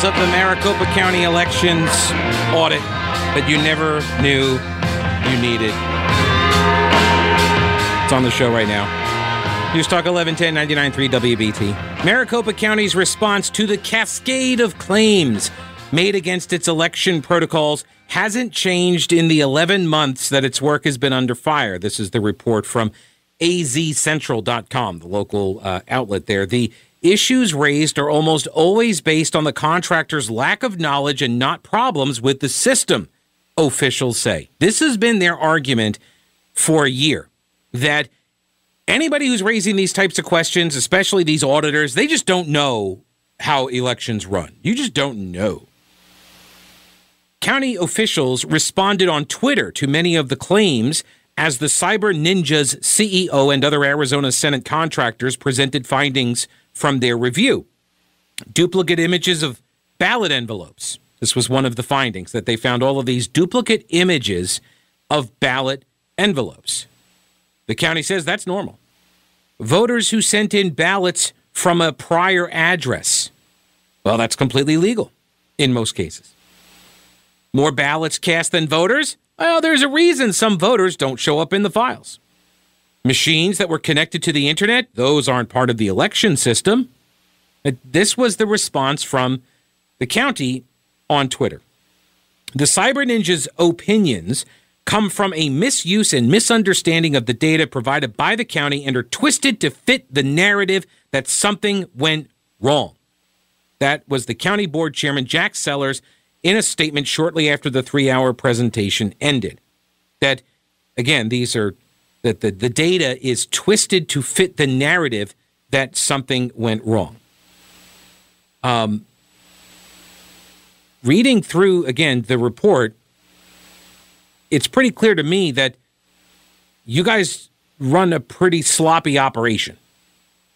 details of the Maricopa County elections audit that you never knew you needed. It's on the show right now. News Talk 1110 99.3 WBT. Maricopa County's response to the cascade of claims made against its election protocols hasn't changed in the 11 months that its work has been under fire. This is the report from azcentral.com, the local uh, outlet there. The issues raised are almost always based on the contractor's lack of knowledge and not problems with the system, officials say. This has been their argument for a year that anybody who's raising these types of questions, especially these auditors, they just don't know how elections run. You just don't know. County officials responded on Twitter to many of the claims as the Cyber Ninjas CEO and other Arizona Senate contractors presented findings from their review. Duplicate images of ballot envelopes. This was one of the findings that they found all of these duplicate images of ballot envelopes. The county says that's normal. Voters who sent in ballots from a prior address. Well, that's completely legal in most cases. More ballots cast than voters? Well, there's a reason some voters don't show up in the files. Machines that were connected to the internet, those aren't part of the election system. This was the response from the county on Twitter. The Cyber Ninjas' opinions come from a misuse and misunderstanding of the data provided by the county and are twisted to fit the narrative that something went wrong. That was the county board chairman, Jack Sellers, in a statement shortly after the three hour presentation ended. That, again, these are that the, the data is twisted to fit the narrative that something went wrong. Um, reading through again the report, it's pretty clear to me that you guys run a pretty sloppy operation.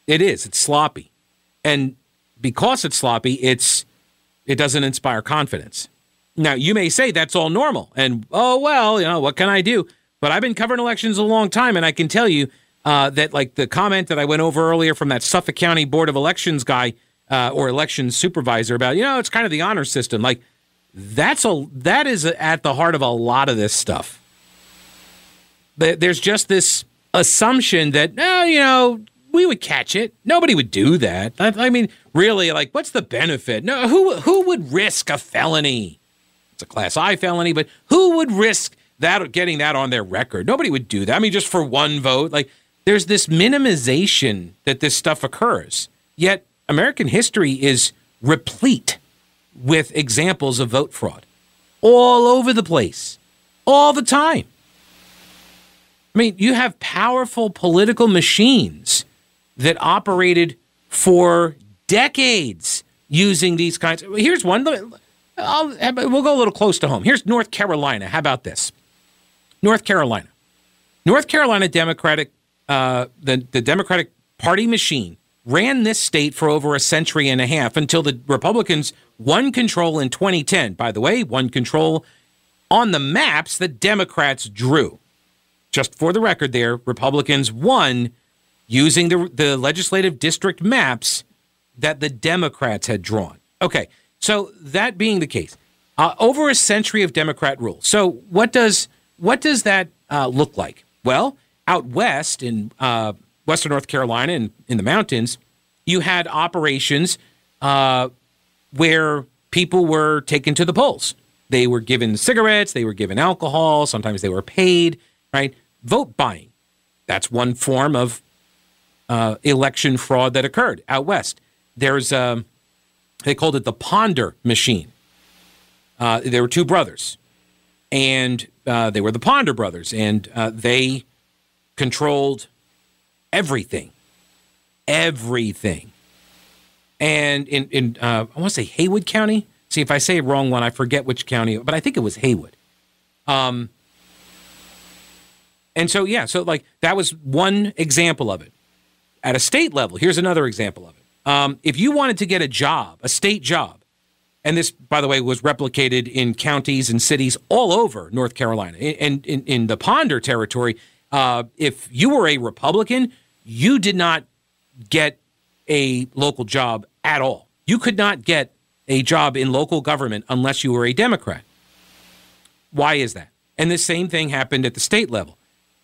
It is. It's sloppy. And because it's sloppy, it's it doesn't inspire confidence. Now, you may say that's all normal and, oh, well, you know, what can I do? But I've been covering elections a long time, and I can tell you uh, that, like the comment that I went over earlier from that Suffolk County Board of Elections guy uh, or elections supervisor about, you know, it's kind of the honor system. Like, that's a that is at the heart of a lot of this stuff. There's just this assumption that, oh, you know, we would catch it. Nobody would do that. I, I, mean, really, like, what's the benefit? No, who who would risk a felony? It's a class I felony, but who would risk that getting that on their record? Nobody would do that. I mean, just for one vote, like, there's this minimization that this stuff occurs. Yet American history is replete with examples of vote fraud all over the place, all the time. I mean, you have powerful political machines that operated for decades using these kinds. Here's one. I'll, we'll go a little close to home. Here's North Carolina. How about this? North Carolina. North Carolina Democratic, uh, the, the Democratic Party machine ran this state for over a century and a half until the Republicans won control in 2010. By the way, won control on the maps that Democrats drew. Just for the record, there, Republicans won using the, the legislative district maps that the Democrats had drawn. Okay, so that being the case, uh, over a century of Democrat rule. So what does what does that uh, look like? Well, out west in uh, Western North Carolina and in the mountains, you had operations uh, where people were taken to the polls. They were given cigarettes, they were given alcohol, sometimes they were paid, right? Vote buying. That's one form of uh, election fraud that occurred out west. There's, um, they called it the Ponder machine. Uh, there were two brothers, and uh, they were the Ponder brothers, and uh, they controlled everything, everything. And in, in uh, I want to say Haywood County. See, if I say wrong one, I forget which county, but I think it was Haywood. Um, and so, yeah, so like that was one example of it. At a state level, here's another example of it. Um, if you wanted to get a job, a state job, and this, by the way, was replicated in counties and cities all over North Carolina and in, in, in, the Ponder territory. Uh, if you were a Republican, you did not get a local job at all. You could not get a job in local government unless you were a Democrat. Why is that? And the same thing happened at the state level.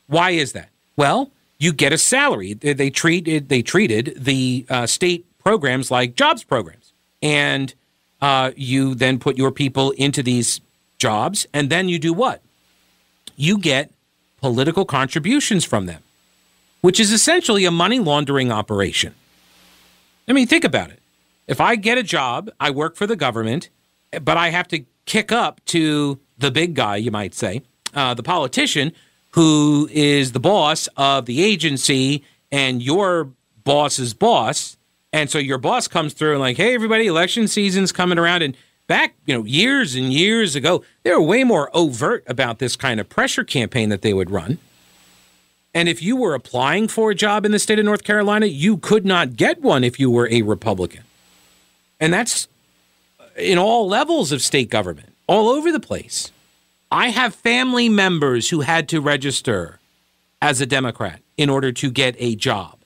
Why is that? Well, you get a salary. They treated they treated the uh, state programs like jobs programs, and uh, you then put your people into these jobs, and then you do what? You get political contributions from them, which is essentially a money laundering operation. I mean, think about it. If I get a job, I work for the government, but I have to kick up to the big guy, you might say, uh, the politician who is the boss of the agency and your boss's boss. And so your boss comes through and like, hey, everybody, election season's coming around. And back, you know, years and years ago, they were way more overt about this kind of pressure campaign that they would run. And if you were applying for a job in the state of North Carolina, you could not get one if you were a Republican. And that's uh, in all levels of state government, all over the place. I have family members who had to register as a Democrat in order to get a job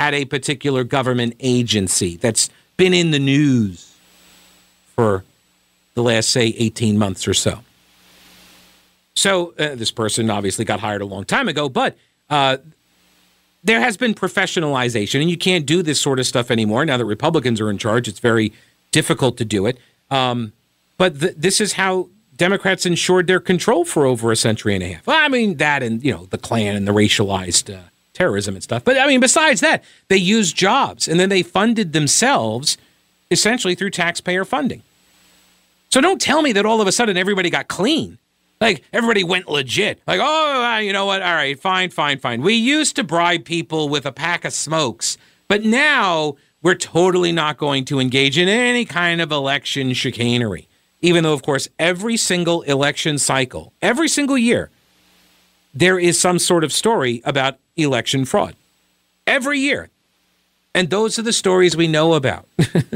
at a particular government agency that's been in the news for the last, say, 18 months or so. So uh, this person obviously got hired a long time ago, but uh, there has been professionalization, and you can't do this sort of stuff anymore. Now that Republicans are in charge, it's very difficult to do it. Um, but th- this is how Democrats ensured their control for over a century and a half. Well, I mean, that and, you know, the Klan and the racialized uh, terrorism and stuff. But I mean, besides that, they used jobs and then they funded themselves essentially through taxpayer funding. So don't tell me that all of a sudden everybody got clean. Like everybody went legit. Like, oh, uh, you know what? All right, fine, fine, fine. We used to bribe people with a pack of smokes, but now we're totally not going to engage in any kind of election chicanery even though, of course, every single election cycle, every single year, there is some sort of story about election fraud. Every year. And those are the stories we know about.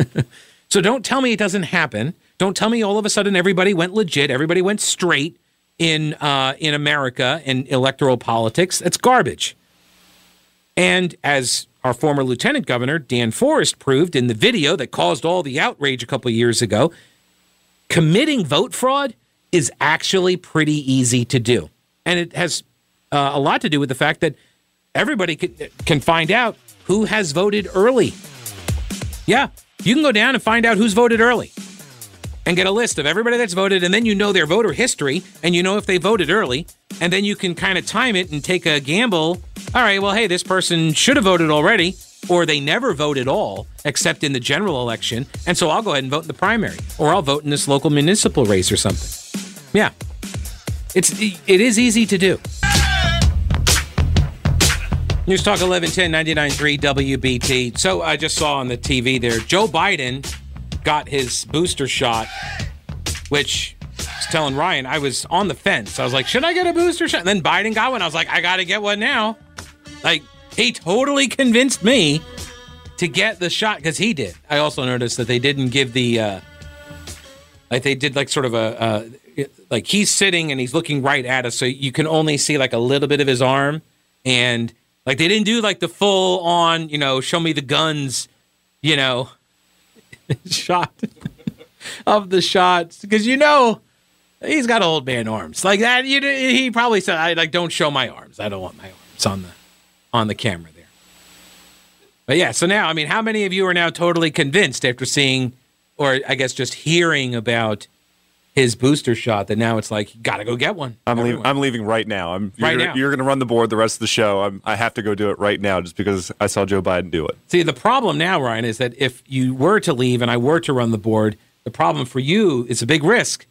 so don't tell me it doesn't happen. Don't tell me all of a sudden everybody went legit, everybody went straight in uh, in America in electoral politics. That's garbage. And as our former lieutenant governor Dan Forest proved in the video that caused all the outrage a couple years ago, committing vote fraud is actually pretty easy to do. And it has uh, a lot to do with the fact that everybody can, can find out who has voted early. Yeah, you can go down and find out who's voted early and get a list of everybody that's voted, and then you know their voter history and you know if they voted early, and then you can kind of time it and take a gamble. All right, well, hey, this person should have voted already or they never vote at all except in the general election. And so I'll go ahead and vote in the primary, or I'll vote in this local municipal race or something. Yeah. It's it is easy to do. News Talk 1110 99.3 WBT. So I just saw on the TV there, Joe Biden got his booster shot, which I was telling Ryan, I was on the fence. I was like, should I get a booster shot? And then Biden got one. I was like, I got to get one now. Like, he totally convinced me to get the shot because he did. I also noticed that they didn't give the uh, like they did like sort of a uh, like he's sitting and he's looking right at us, so you can only see like a little bit of his arm, and like they didn't do like the full on you know show me the guns, you know, shot of the shots because you know he's got old man arms like that. You he probably said I like don't show my arms. I don't want my arms on the on the camera there. But yeah, so now, I mean, how many of you are now totally convinced after seeing, or I guess just hearing about his booster shot that now it's like, got to go get one? I'm, leaving, I'm leaving right now. I'm, you're right gonna, now. You're going to run the board the rest of the show. I'm, I have to go do it right now just because I saw Joe Biden do it. See, the problem now, Ryan, is that if you were to leave and I were to run the board, the problem for you is a big risk,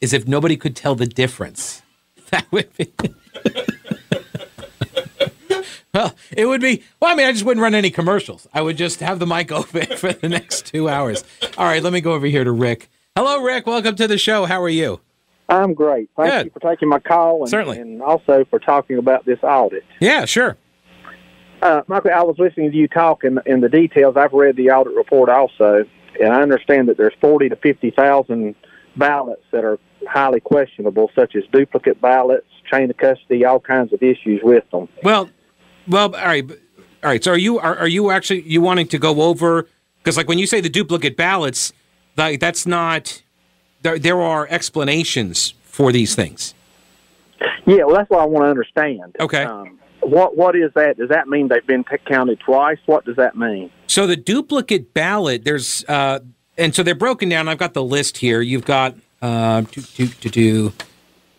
is if nobody could tell the difference. That would be. Well, it would be. Well, I mean, I just wouldn't run any commercials. I would just have the mic open for the next two hours. All right, let me go over here to Rick. Hello, Rick. Welcome to the show. How are you? I'm great. Thank Good. you for taking my call and, Certainly. and also for talking about this audit. Yeah, sure. Uh, Michael, I was listening to you talk in, in the details. I've read the audit report also, and I understand that there's 40 to 50,000 ballots that are highly questionable, such as duplicate ballots, chain of custody, all kinds of issues with them. Well, well, all right, all right. So, are you are, are you actually you wanting to go over because, like, when you say the duplicate ballots, Like that's not. There, there are explanations for these things. Yeah, well, that's what I want to understand. Okay. Um, what what is that? Does that mean they've been counted twice? What does that mean? So the duplicate ballot, there's, uh, and so they're broken down. I've got the list here. You've got, uh, do, do, do, do.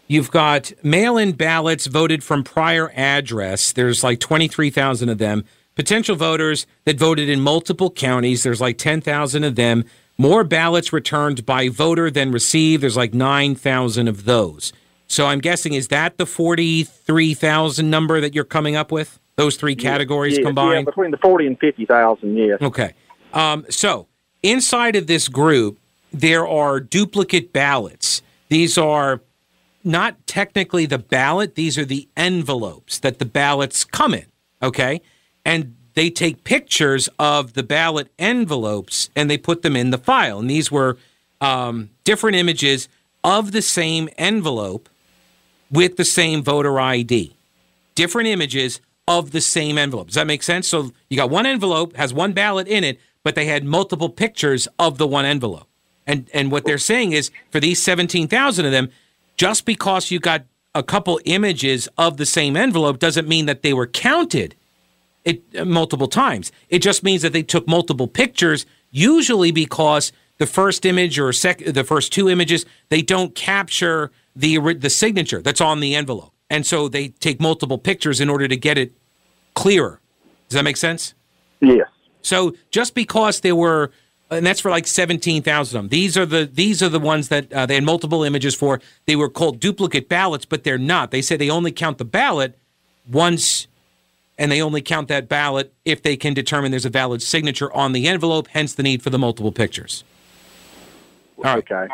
You've got mail-in ballots voted from prior address. There's like 23,000 of them. Potential voters that voted in multiple counties. There's like 10,000 of them. More ballots returned by voter than received. There's like 9,000 of those. So I'm guessing is that the 43,000 number that you're coming up with? Those three categories yeah, combined? Yeah, between the forty and fifty thousand. Yes. Okay. Um, so inside of this group, there are duplicate ballots. These are not technically the ballot, these are the envelopes that the ballots come in. Okay. And they take pictures of the ballot envelopes and they put them in the file. And these were um, different images of the same envelope with the same voter ID. Different images of the same envelope. Does that make sense? So you got one envelope, has one ballot in it, but they had multiple pictures of the one envelope. And and what they're saying is for these 17,000 of them, just because you got a couple images of the same envelope doesn't mean that they were counted it uh, multiple times. It just means that they took multiple pictures, usually because the first image or sec- the first two images they don't capture the the signature that's on the envelope, and so they take multiple pictures in order to get it clearer. Does that make sense? Yes. So just because there were, and that's for like seventeen thousand of them. These are the these are the ones that uh, they had multiple images for. They were called duplicate ballots, but they're not. They say they only count the ballot once, and they only count that ballot if they can determine there's a valid signature on the envelope. Hence the need for the multiple pictures. All right. Okay.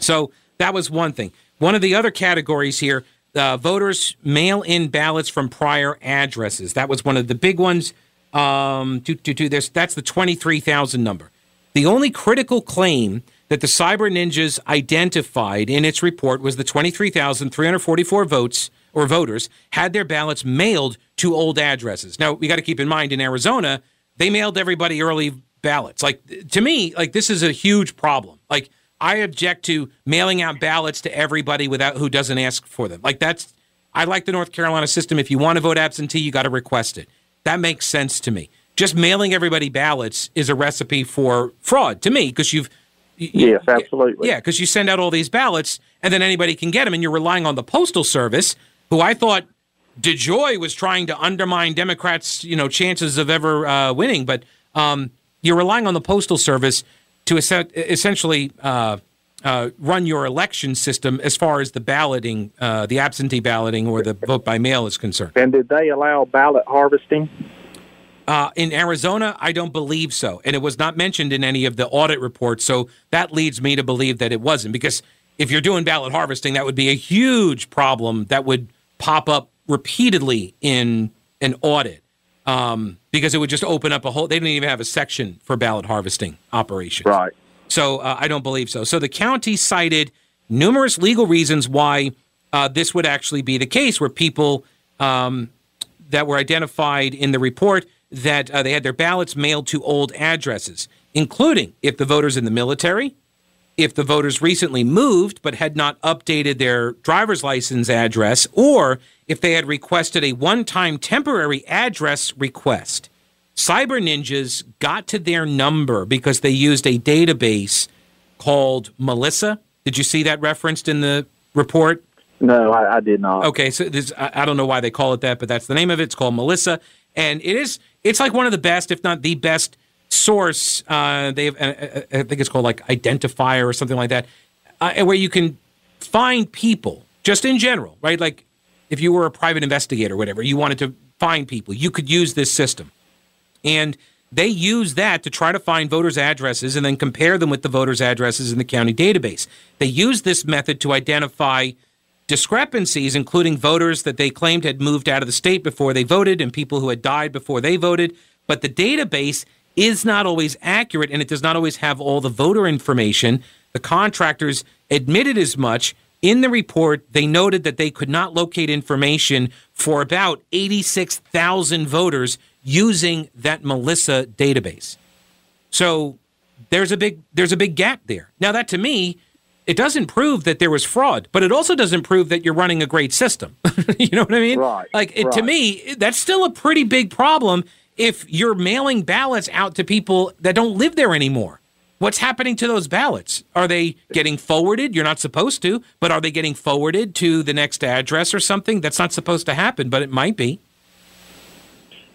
So that was one thing. One of the other categories here uh, voters mail in ballots from prior addresses. That was one of the big ones. Um, do, do, do, there's, that's the 23,000 number. The only critical claim that the Cyber Ninjas identified in its report was the 23,344 votes or voters had their ballots mailed to old addresses. Now, we got to keep in mind in Arizona, they mailed everybody early ballots. Like to me, like this is a huge problem. Like I object to mailing out ballots to everybody without who doesn't ask for them. Like that's I like the North Carolina system. If you want to vote absentee, you got to request it. That makes sense to me. Just mailing everybody ballots is a recipe for fraud to me because you've you- Yes, absolutely. yeah, because you send out all these ballots and then anybody can get them, and you're relying on the postal service, who I thought DeJoy was trying to undermine Democrats' you know chances of ever uh, winning, but um, you're relying on the postal service to es- essentially uh, uh, run your election system as far as the balloting, uh, the absentee balloting, or the vote by mail is concerned. And did they allow ballot harvesting? Uh, in Arizona, I don't believe so. And it was not mentioned in any of the audit reports. So that leads me to believe that it wasn't. Because if you're doing ballot harvesting, that would be a huge problem that would pop up repeatedly in an audit. Um, because it would just open up a whole, they didn't even have a section for ballot harvesting operations. Right. So uh, I don't believe so. So the county cited numerous legal reasons why uh, this would actually be the case, where people um, that were identified in the report that uh, they had their ballots mailed to old addresses, including if the voters in the military, if the voters recently moved but had not updated their driver's license address, or if they had requested a one time temporary address request. Cyber Ninjas got to their number because they used a database called Melissa. Did you see that referenced in the report? No, I, I did not. Okay, so this, I, I don't know why they call it that, but that's the name of it. It's called Melissa, and it is it's like one of the best, if not the best, source. Uh, they have, uh, uh, I think it's called like Identifier or something like that, uh, where you can find people just in general, right? Like if you were a private investigator, or whatever, you wanted to find people, you could use this system, and they use that to try to find voters' addresses and then compare them with the voters' addresses in the county database. They use this method to identify discrepancies, including voters that they claimed had moved out of the state before they voted and people who had died before they voted. But the database is not always accurate and it does not always have all the voter information. The contractors admitted as much. In the report, they noted that they could not locate information for about 86,000 voters using that Melissa database. So there's a big there's a big gap there. Now that to me, it doesn't prove that there was fraud, but it also doesn't prove that you're running a great system. you know what I mean? Right, Like it, to me, that's still a pretty big problem if you're mailing ballots out to people that don't live there anymore. What's happening to those ballots? Are they getting forwarded? You're not supposed to, but are they getting forwarded to the next address or something? That's not supposed to happen, but it might be.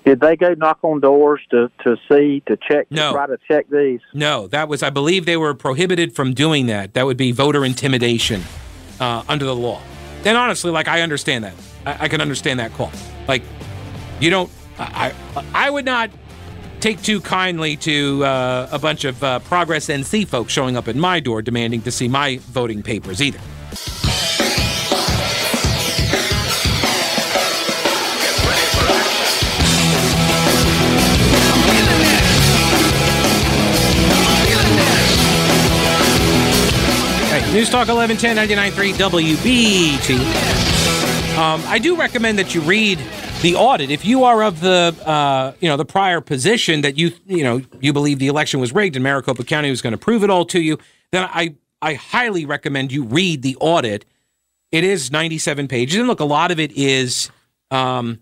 Did they go knock on doors to, to see, to check, to try to check these? No, that was, I believe they were prohibited from doing that. That would be voter intimidation uh, under the law. And honestly, like, I understand that. I, I can understand that call. Like, you don't, I, I, I would not take too kindly to uh, a bunch of uh, Progress NC folks showing up at my door demanding to see my voting papers either. News Talk 1110 99.3 WBT. Um, I do recommend that you read the audit. If you are of the uh, you know the prior position that you you know you believe the election was rigged and Maricopa County was going to prove it all to you, then I I highly recommend you read the audit. It is 97 pages, and look, a lot of it is um,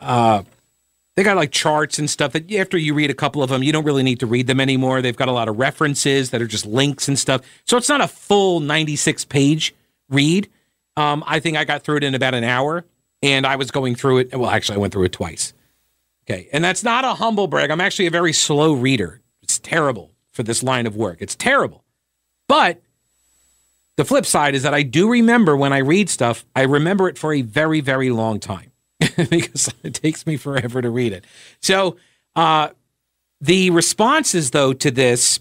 uh, they got like charts and stuff that after you read a couple of them, you don't really need to read them anymore. They've got a lot of references that are just links and stuff. So it's not a full 96 page read. Um, I think I got through it in about an hour and I was going through it. Well, actually, I went through it twice. Okay. And that's not a humble brag. I'm actually a very slow reader. It's terrible for this line of work. It's terrible. But the flip side is that I do remember when I read stuff, I remember it for a very, very long time because it takes me forever to read it. So, uh, the responses, though, to this,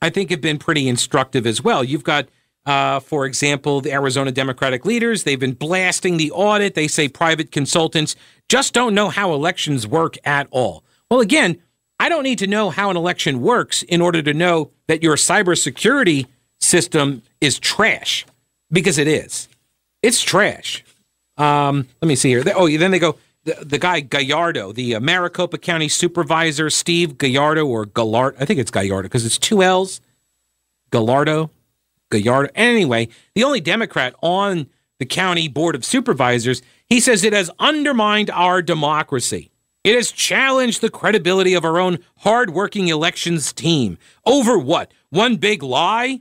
I think have been pretty instructive as well. You've got, uh, for example, the Arizona Democratic leaders. They've been blasting the audit. They say private consultants just don't know how elections work at all. Well, again, I don't need to know how an election works in order to know that your cybersecurity system is trash because it is. It's trash. Um, let me see here. Oh, then they go. The, the guy Gallardo, the uh, Maricopa County Supervisor, Steve Gallardo or Gallard. I think it's Gallardo because it's two L's. Gallardo, Gallardo. Anyway, the only Democrat on the county board of supervisors, he says it has undermined our democracy. It has challenged the credibility of our own hardworking elections team. Over what? One big lie?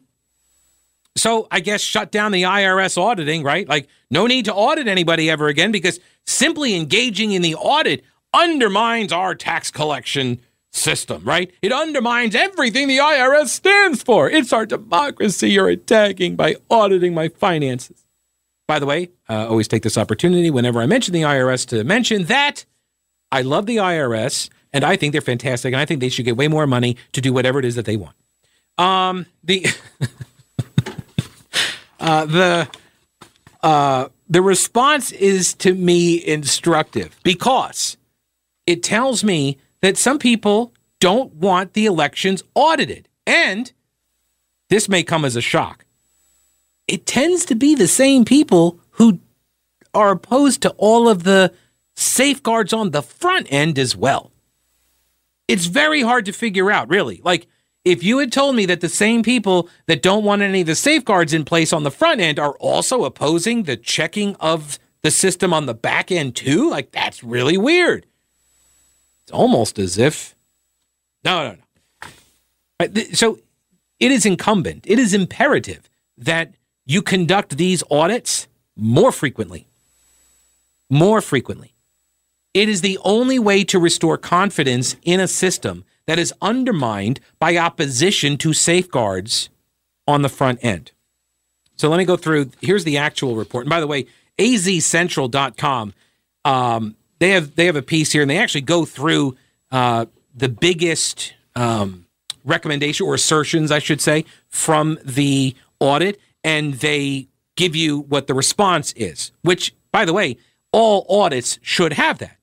So I guess shut down the IRS auditing, right? Like, no need to audit anybody ever again because simply engaging in the audit undermines our tax collection system, right? It undermines everything the IRS stands for. It's our democracy you're attacking by auditing my finances. By the way, uh, always take this opportunity whenever I mention the IRS to mention that I love the IRS and I think they're fantastic and I think they should get way more money to do whatever it is that they want. Um, the uh, the uh, the response is to me instructive because it tells me that some people don't want the elections audited, and this may come as a shock. It tends to be the same people who are opposed to all of the safeguards on the front end as well. It's very hard to figure out, really. Like, if you had told me that the same people that don't want any of the safeguards in place on the front end are also opposing the checking of the system on the back end too, like that's really weird. It's almost as if no, no, no. Uh, th- So it is incumbent, it is imperative that you conduct these audits more frequently. More frequently. It is the only way to restore confidence in a system that is undermined by opposition to safeguards on the front end. So let me go through. Here's the actual report. And by the way, azcentral.com, um, they have they have a piece here, and they actually go through uh, the biggest um, recommendation or assertions, I should say, from the audit, and they give you what the response is. Which, by the way, all audits should have that.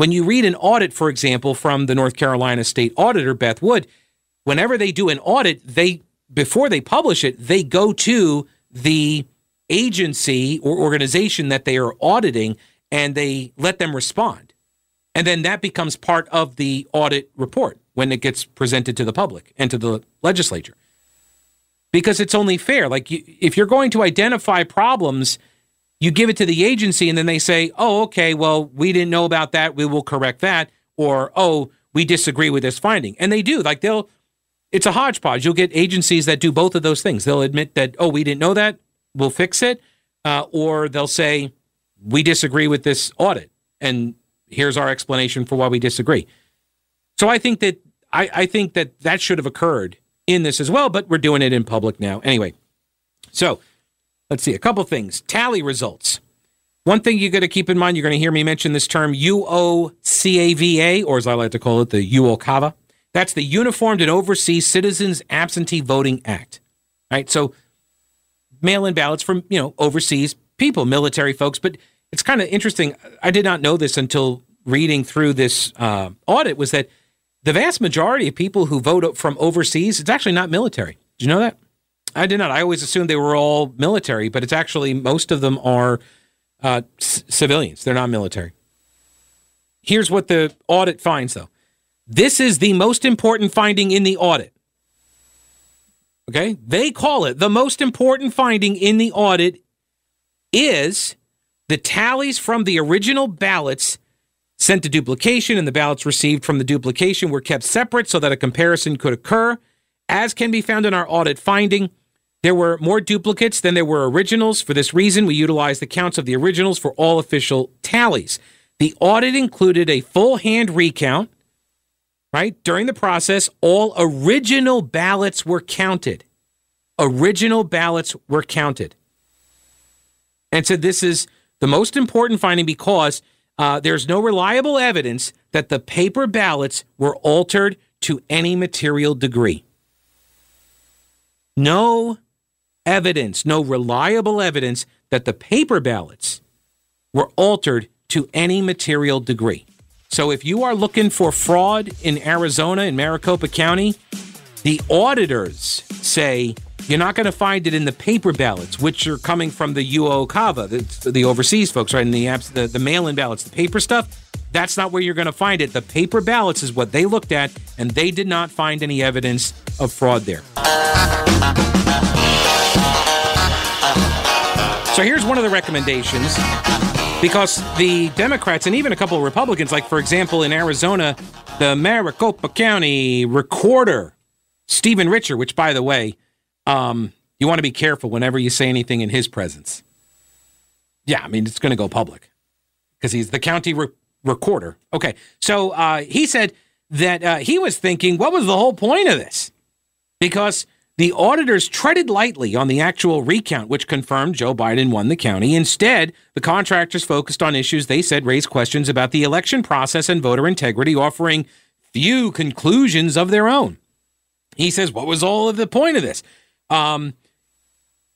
When you read an audit, for example, from the North Carolina State Auditor, Beth Wood, whenever they do an audit, they before they publish it, they go to the agency or organization that they are auditing and they let them respond. And then that becomes part of the audit report. when it gets presented to the public and to the legislature. Because it's only fair. Like, you, if you're going to identify problems, you give it to the agency and then they say, oh, okay, well, we didn't know about that. We will correct that. Or, oh, we disagree with this finding. And they do. Like, they'll, it's a hodgepodge. You'll get agencies that do both of those things. They'll admit that, oh, we didn't know that. We'll fix it. Uh, or they'll say, we disagree with this audit. And here's our explanation for why we disagree. So I think that I, I think that that should have occurred in this as well, but we're doing it in public now. Anyway, so let's see a couple things. Tally results. One thing you got to keep in mind, you're going to hear me mention this term UOCAVA, or as I like to call it, the UOCAVA. That's the Uniformed and Overseas Citizens Absentee Voting Act. Right? So mail-in ballots from, you know, overseas people, military folks, but it's kind of interesting. I did not know this until reading through this uh, audit was that the vast majority of people who vote from overseas, it's actually not military. Did you know that? I did not. I always assumed they were all military, but it's actually most of them are uh, c- civilians. They're not military. Here's what the audit finds, though. This is the most important finding in the audit. Okay? They call it the most important finding in the audit is the tallies from the original ballots sent to duplication and the ballots received from the duplication were kept separate so that a comparison could occur. As can be found in our audit finding, there were more duplicates than there were originals. For this reason, we utilized the counts of the originals for all official tallies. The audit included a full hand recount, right? During the process, all original ballots were counted. Original ballots were counted. And so this is the most important finding because uh, there's no reliable evidence that the paper ballots were altered to any material degree. No evidence, no reliable evidence that the paper ballots were altered to any material degree. So if you are looking for fraud in Arizona, in Maricopa County, the auditors say you're not going to find it in the paper ballots, which are coming from the UOCAVA, the, the overseas folks, right? In the, the, the mail in ballots, the paper stuff, that's not where you're going to find it. The paper ballots is what they looked at, and they did not find any evidence of fraud there. So here's one of the recommendations because the Democrats and even a couple of Republicans, like for example in Arizona, the Maricopa County recorder, Stephen Richer, which by the way, um, you want to be careful whenever you say anything in his presence. Yeah, I mean, it's going to go public because he's the county re- recorder. Okay. So uh, he said that uh, he was thinking, what was the whole point of this? Because the auditors treaded lightly on the actual recount, which confirmed Joe Biden won the county. Instead, the contractors focused on issues they said raised questions about the election process and voter integrity, offering few conclusions of their own. He says, What was all of the point of this? Um,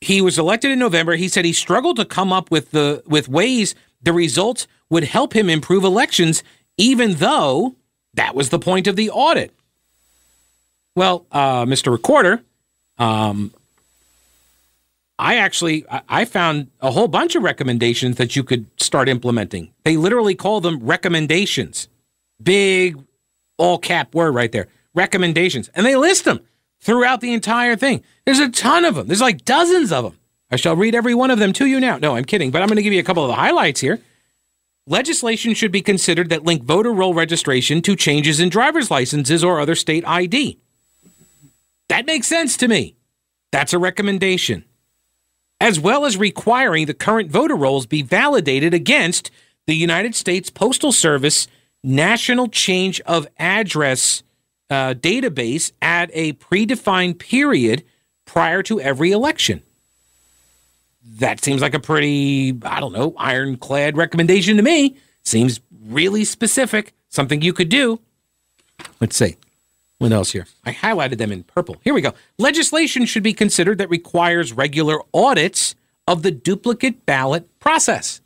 he was elected in November. He said he struggled to come up with the with ways the results would help him improve elections, even though that was the point of the audit. Well, uh, Mr. Recorder, um, I actually I found a whole bunch of recommendations that you could start implementing. They literally call them recommendations. Big all cap word right there. Recommendations. And they list them throughout the entire thing. There's a ton of them. There's like dozens of them. I shall read every one of them to you now. No, I'm kidding, but I'm going to give you a couple of the highlights here. Legislation should be considered that link voter roll registration to changes in driver's licenses or other state ID. That makes sense to me. That's a recommendation. As well as requiring the current voter rolls be validated against the United States Postal Service National Change of Address uh, database at a predefined period prior to every election. That seems like a pretty, I don't know, ironclad recommendation to me. Seems really specific, something you could do. Let's see. What else here? I highlighted them in purple. Here we go. Legislation should be considered that requires regular audits of the duplicate ballot process.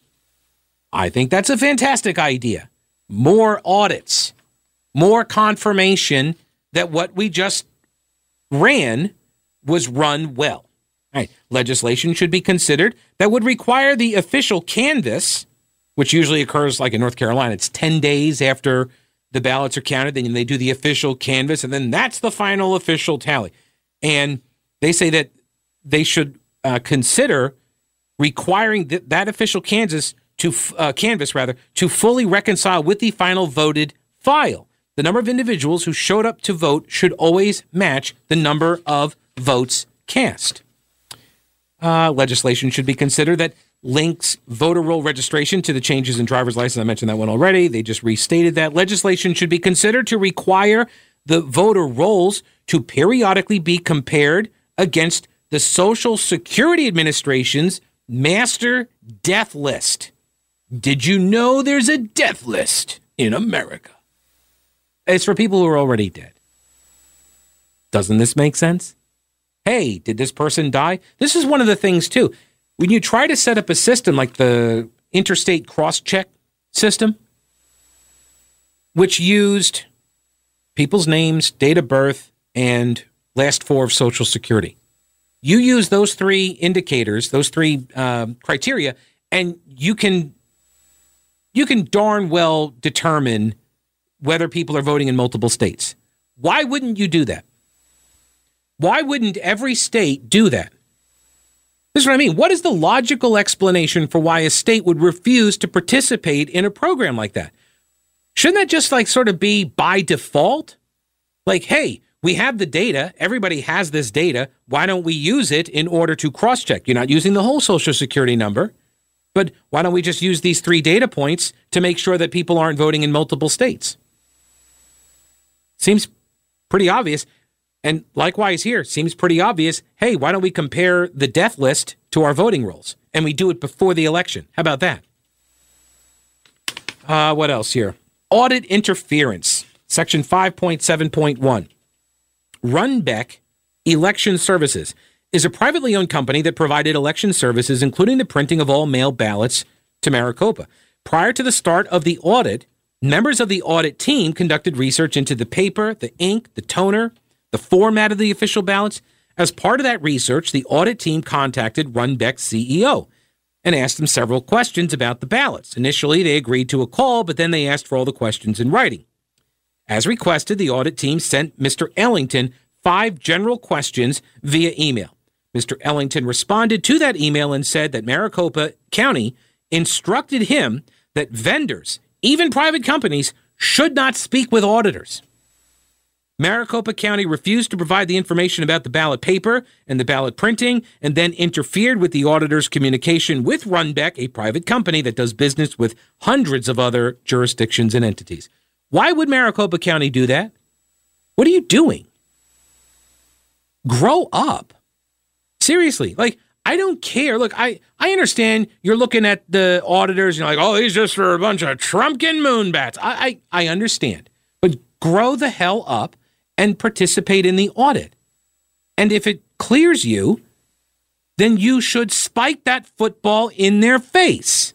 I think that's a fantastic idea. More audits more confirmation that what we just ran was run well. Right. Legislation should be considered that would require the official canvass, which usually occurs like in North Carolina, it's 10 days after the ballots are counted, then they do the official canvass, and then that's the final official tally. And they say that they should uh, consider requiring th- that official Kansas to uh, canvass rather to fully reconcile with the final voted file. The number of individuals who showed up to vote should always match the number of votes cast. Uh, legislation should be considered that links voter roll registration to the changes in driver's license. I mentioned that one already. They just restated that. Legislation should be considered to require the voter rolls to periodically be compared against the Social Security Administration's master death list. Did you know there's a death list in America? It's for people who are already dead. Doesn't this make sense? Hey, did this person die? This is one of the things, too. When you try to set up a system like the interstate cross check system, which used people's names, date of birth, and last four of Social Security, you use those three indicators, those three uh, criteria, and you can you can darn well determine whether people are voting in multiple states. Why wouldn't you do that? Why wouldn't every state do that? This is what I mean. What is the logical explanation for why a state would refuse to participate in a program like that? Shouldn't that just like sort of be by default? Like, hey, we have the data. Everybody has this data. Why don't we use it in order to cross check? You're not using the whole social security number, but why don't we just use these three data points to make sure that people aren't voting in multiple states? Seems pretty obvious. And likewise here, seems pretty obvious. Hey, why don't we compare the death list to our voting rolls? And we do it before the election. How about that? Uh, what else here? Audit interference, section 5.7.1. Runbeck Election Services is a privately owned company that provided election services, including the printing of all mail ballots to Maricopa. Prior to the start of the audit, members of the audit team conducted research into the paper, the ink, the toner, the format of the official ballots. As part of that research, the audit team contacted Runbeck's CEO and asked him several questions about the ballots. Initially, they agreed to a call, but then they asked for all the questions in writing. As requested, the audit team sent Mr. Ellington five general questions via email. Mr. Ellington responded to that email and said that Maricopa County instructed him that vendors, even private companies, should not speak with auditors. Maricopa County refused to provide the information about the ballot paper and the ballot printing, and then interfered with the auditor's communication with Runbeck, a private company that does business with hundreds of other jurisdictions and entities. Why would Maricopa County do that? What are you doing? Grow up. Seriously, like I don't care. Look, I I understand you're looking at the auditors and you're like, oh, these just for a bunch of Trumpkin moonbats. I, I I understand, but grow the hell up and participate in the audit. And if it clears you, then you should spike that football in their face.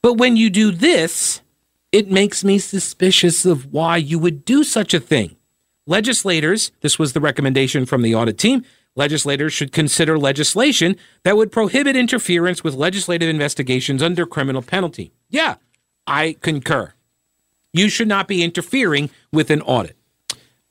But when you do this, it makes me suspicious of why you would do such a thing. Legislators, this was the recommendation from the audit team, legislators should consider legislation that would prohibit interference with legislative investigations under criminal penalty. Yeah, I concur. You should not be interfering with an audit.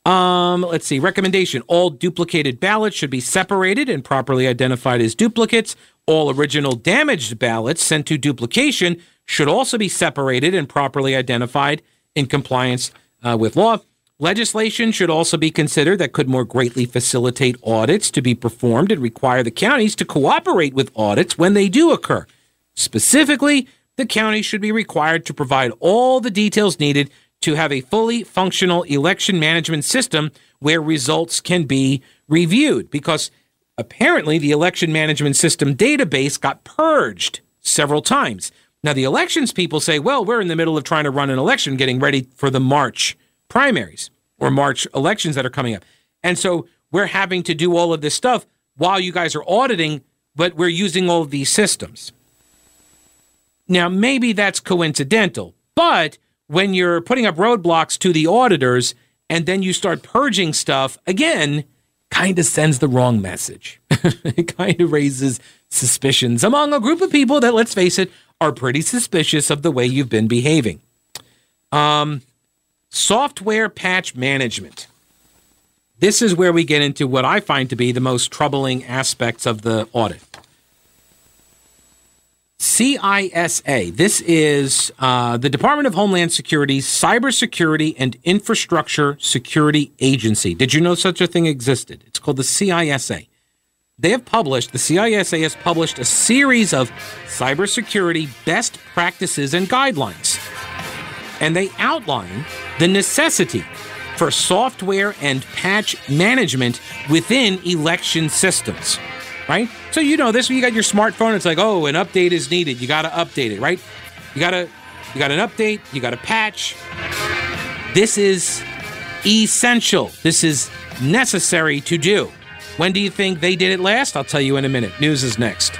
Um, let's see. Recommendation All duplicated ballots should be separated and properly identified as duplicates. All original damaged ballots sent to duplication should also be separated and properly identified in compliance uh, with law. Legislation should also be considered that could more greatly facilitate audits to be performed and require the counties to cooperate with audits when they do occur. Specifically, the county should be required to provide all the details needed to have a fully functional election management system where results can be reviewed because apparently the election management system database got purged several times. Now, the elections people say, well, we're in the middle of trying to run an election, getting ready for the March primaries or March elections that are coming up. And so we're having to do all of this stuff while you guys are auditing, but we're using all of these systems. Now, maybe that's coincidental, but when you're putting up roadblocks to the auditors and then you start purging stuff, again, kind of sends the wrong message. it kind of raises suspicions among a group of people that, let's face it, are pretty suspicious of the way you've been behaving. Um, Software patch management. This is where we get into what I find to be the most troubling aspects of the audit. CISA. This is uh, the Department of Homeland Security's Cybersecurity and Infrastructure Security Agency. Did you know such a thing existed? It's called the CISA. They have published, the CISA has published a series of cybersecurity best practices and guidelines. And they outline the necessity for software and patch management within election systems right? So you know this you got your smartphone, it's like, oh, an update is needed. You got to update it, right? You got to you got an update, you got a patch. This is essential. This is necessary to do. When do you think they did it last? I'll tell you in a minute. News is next.